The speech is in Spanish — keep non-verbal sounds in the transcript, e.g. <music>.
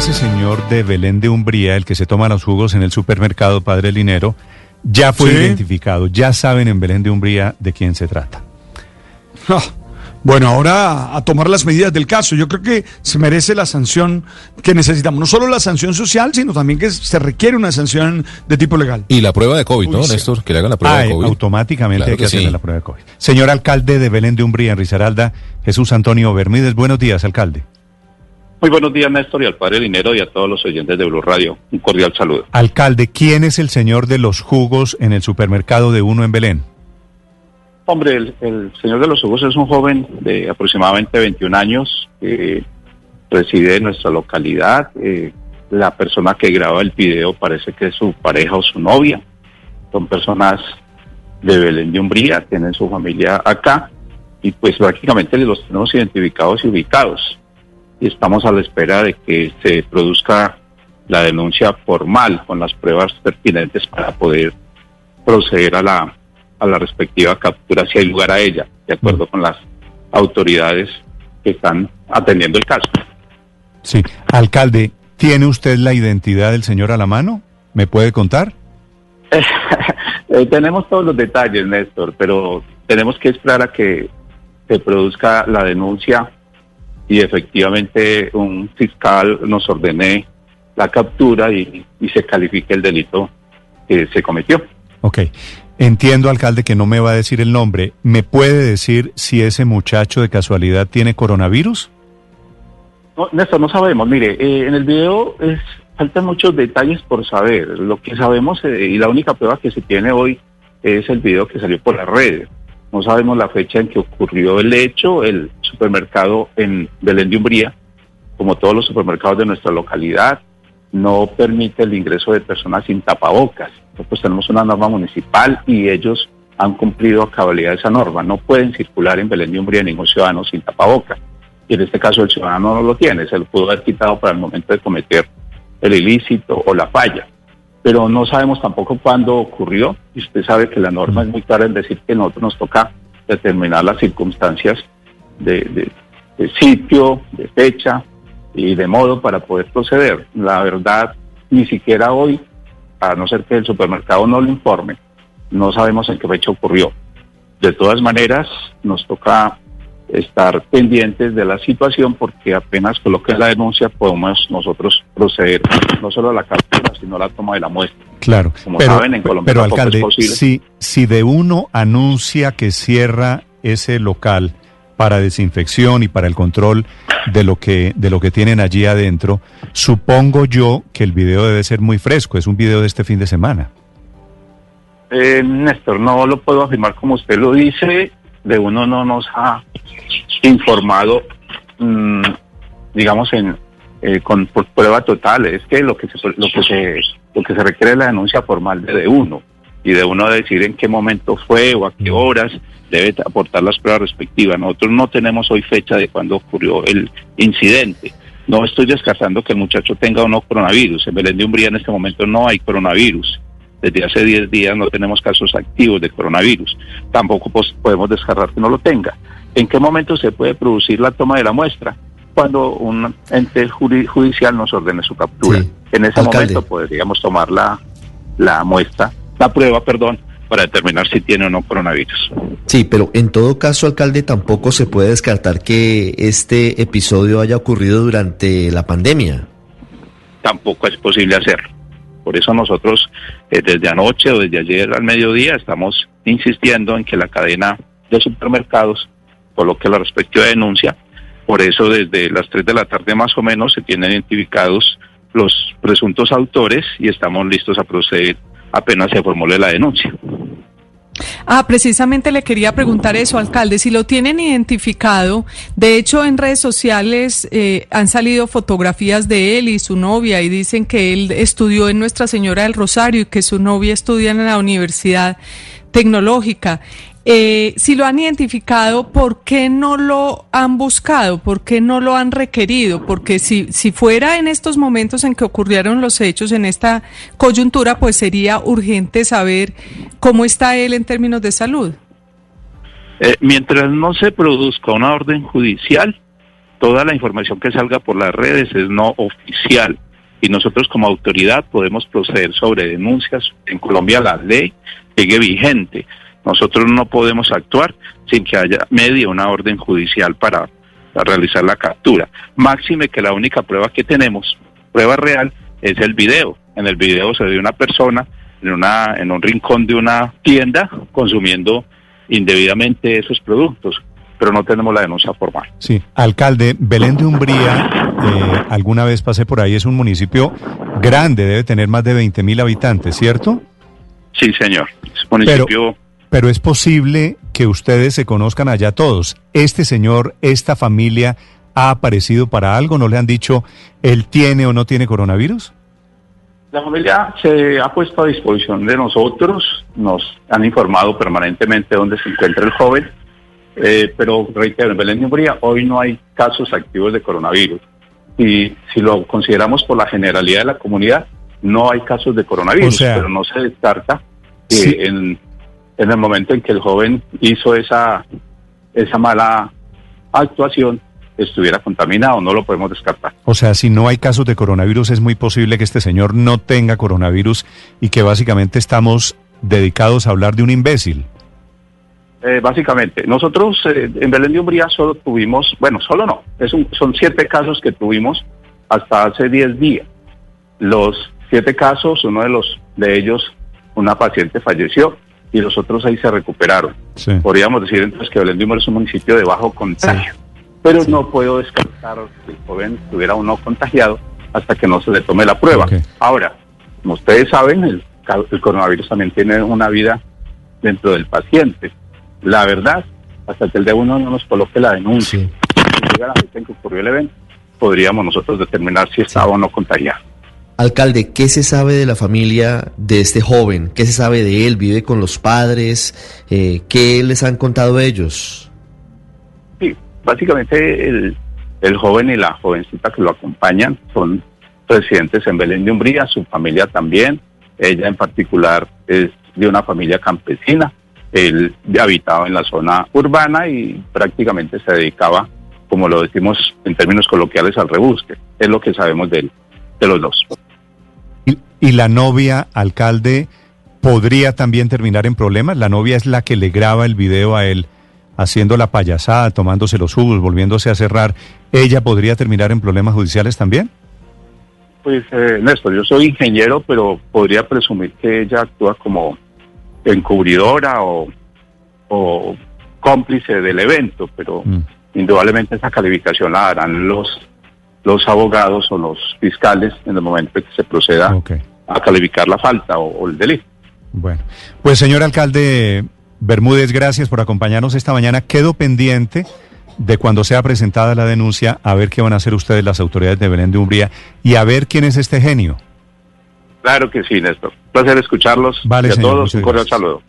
ese señor de Belén de Umbría, el que se toma los jugos en el supermercado Padre Linero, ya fue Sí. identificado. Ya saben en Belén de Umbría de quién se trata. Bueno, ahora a tomar las medidas del caso. Yo creo que se merece la sanción que necesitamos. No solo la sanción social, sino también que se requiere una sanción de tipo legal. Y la prueba de COVID, ¿no, sí. Néstor? Que le hagan la prueba Ah, de COVID. automáticamente Claro hay que, que hacerle sí. la prueba de COVID. Señor alcalde de Belén de Umbría, en Risaralda, Jesús Antonio Bermúdez. Buenos días, alcalde. Muy buenos días, Néstor, y al padre Dinero y a todos los oyentes de Blue Radio. Un cordial saludo. Alcalde, ¿quién es el señor de los jugos en el supermercado de uno en Belén? Hombre, el, el señor de los jugos es un joven de aproximadamente 21 años que reside en nuestra localidad. Eh, la persona que graba el video parece que es su pareja o su novia. Son personas de Belén de Umbría, tienen su familia acá y pues prácticamente los tenemos identificados y ubicados. Y estamos a la espera de que se produzca la denuncia formal con las pruebas pertinentes para poder proceder a la, a la respectiva captura si hay lugar a ella, de acuerdo con las autoridades que están atendiendo el caso. Sí. Alcalde, ¿tiene usted la identidad del señor a la mano? ¿Me puede contar? <laughs> Eh, tenemos todos los detalles, Néstor, pero tenemos que esperar a que se produzca la denuncia y efectivamente un fiscal nos ordene la captura y, y se califique el delito que se cometió. Ok. Entiendo, alcalde, que no me va a decir el nombre. ¿Me puede decir si ese muchacho de casualidad tiene coronavirus? No, Néstor, no sabemos. Mire, eh, en el video es, faltan muchos detalles por saber. Lo que sabemos eh, y la única prueba que se tiene hoy es el video que salió por las redes. No sabemos la fecha en que ocurrió el hecho. El supermercado en Belén de Umbría, como todos los supermercados de nuestra localidad, no permite el ingreso de personas sin tapabocas. Nosotros tenemos una norma municipal y ellos han cumplido a cabalidad esa norma. No pueden circular en Belén de Umbría ningún ciudadano sin tapabocas y en este caso el ciudadano no lo tiene, se lo pudo haber quitado para el momento de cometer el ilícito o la falla. Pero no sabemos tampoco cuándo ocurrió, y usted sabe que la norma es muy clara en decir que nosotros nos toca determinar las circunstancias de, de- de sitio, de fecha y de modo para poder proceder. La verdad, ni siquiera hoy, a no ser que el supermercado no lo informe, no sabemos en qué fecha ocurrió. De todas maneras, nos toca estar pendientes de la situación porque apenas coloque la denuncia podemos nosotros proceder no solo a la captura, sino a la toma de la muestra. Claro. Como pero, saben, en Colombia pero es alcalde, posible. si, si de uno anuncia que cierra ese local para desinfección y para el control de lo que de lo que tienen allí adentro, supongo yo que el video debe ser muy fresco, es un video de este fin de semana. Eh, Néstor, no lo puedo afirmar como usted lo dice, de uno no nos ha informado, mm, digamos, en eh, con por prueba total. Es que lo que se lo que se lo que se requiere es la denuncia formal de, de uno y de uno decir en qué momento fue o a qué horas debe aportar las pruebas respectivas. Nosotros no tenemos hoy fecha de cuándo ocurrió el incidente. No estoy descartando que el muchacho tenga o no coronavirus. En Belén de Umbría en este momento no hay coronavirus. Desde hace 10 días no tenemos casos activos de coronavirus. Tampoco pues, podemos descartar que no lo tenga. ¿En qué momento se puede producir la toma de la muestra? Cuando un ente judicial nos ordene su captura. Sí. En ese Alcalde. momento podríamos tomar la, la muestra, la prueba, perdón, para determinar si tiene o no coronavirus. Sí, pero en todo caso, alcalde, tampoco se puede descartar que este episodio haya ocurrido durante la pandemia. tampoco es posible hacerlo. Por eso nosotros eh, desde anoche o desde ayer al mediodía estamos insistiendo en que la cadena de supermercados coloque la respectiva denuncia. Por eso desde las 3 de la tarde más o menos se tienen identificados los presuntos autores y estamos listos a proceder apenas se formule la denuncia. Ah, precisamente le quería preguntar eso, alcalde, si lo tienen identificado. De hecho, en redes sociales eh, han salido fotografías de él y su novia y dicen que él estudió en Nuestra Señora del Rosario y que su novia estudia en la Universidad Tecnológica. Eh, si lo han identificado, ¿por qué no lo han buscado? ¿Por qué no lo han requerido? Porque si, si fuera en estos momentos en que ocurrieron los hechos, en esta coyuntura, pues sería urgente saber cómo está él en términos de salud. Eh, mientras no se produzca una orden judicial, toda la información que salga por las redes es no oficial y nosotros como autoridad podemos proceder sobre denuncias. En Colombia la ley sigue vigente. Nosotros no podemos actuar sin que haya media una orden judicial para, realizar la captura. Máxime que la única prueba que tenemos, prueba real, es el video. En el video se ve una persona en, una, en un rincón de una tienda consumiendo indebidamente esos productos pero no tenemos la denuncia formal. Sí, alcalde, Belén de Umbría, eh, alguna vez pasé por ahí, es un municipio grande, debe tener más de 20 mil habitantes, ¿cierto? Sí, señor. Es municipio... Pero, pero es posible que ustedes se conozcan allá todos. Este señor, esta familia, ¿ha aparecido para algo? ¿No le han dicho él tiene o no tiene coronavirus? La familia se ha puesto a disposición de nosotros, nos han informado permanentemente dónde se encuentra el joven eh, pero reitero, en Belén Umbría hoy no hay casos activos de coronavirus. Y si lo consideramos por la generalidad de la comunidad, no hay casos de coronavirus, pero no se descarta que en, en el momento en que el joven hizo esa, esa mala actuación, estuviera contaminado, no lo podemos descartar. O sea, si no hay casos de coronavirus, es muy posible que este señor no tenga coronavirus y que básicamente estamos dedicados a hablar de un imbécil. Eh, básicamente, nosotros eh, en Belén de Umbría solo tuvimos, bueno, solo no, es son siete casos que tuvimos hasta hace diez días. Los siete casos, uno de los de ellos, una paciente falleció y los otros seis se recuperaron. Podríamos decir entonces que Belén de es un municipio de bajo contagio, pero no puedo descartar que el joven estuviera o no contagiado hasta que no se le tome la prueba. Ahora, como ustedes saben, el, el coronavirus también tiene una vida dentro del paciente. La verdad, hasta que el de uno no nos coloque la denuncia, si llega la en que ocurrió el evento, podríamos nosotros determinar si estaba o no contagiado. Alcalde, ¿qué se sabe de la familia de este joven? ¿Qué se sabe de él? ¿Vive con los padres? Eh, ¿Qué les han contado ellos? Sí, básicamente el, joven y la jovencita que lo acompañan son residentes en Belén de Umbría, su familia también. Ella en particular es de una familia campesina él habitaba en la zona urbana y prácticamente se dedicaba, como lo decimos en términos coloquiales, al rebusque. Es lo que sabemos de él, de los dos. ¿Y, la novia, alcalde, podría también terminar en problemas? La novia es la que le graba el video a él haciendo la payasada, tomándose los jugos, volviéndose a cerrar. ¿Ella podría terminar en problemas judiciales también? Pues, eh, Néstor, yo soy ingeniero, pero podría presumir que ella actúa como encubridora o, o cómplice del evento, pero mm. indudablemente esa calificación la harán los, los abogados o los fiscales en el momento en que se proceda a calificar la falta o, el delito. Bueno, pues señor alcalde Bermúdez, gracias por acompañarnos esta mañana. Quedo pendiente de cuando sea presentada la denuncia, a ver qué van a hacer ustedes las autoridades de Belén de Umbría y a ver quién es este genio. Claro que sí, Néstor. Placer escucharlos. Vale, y a todos un cordial saludo.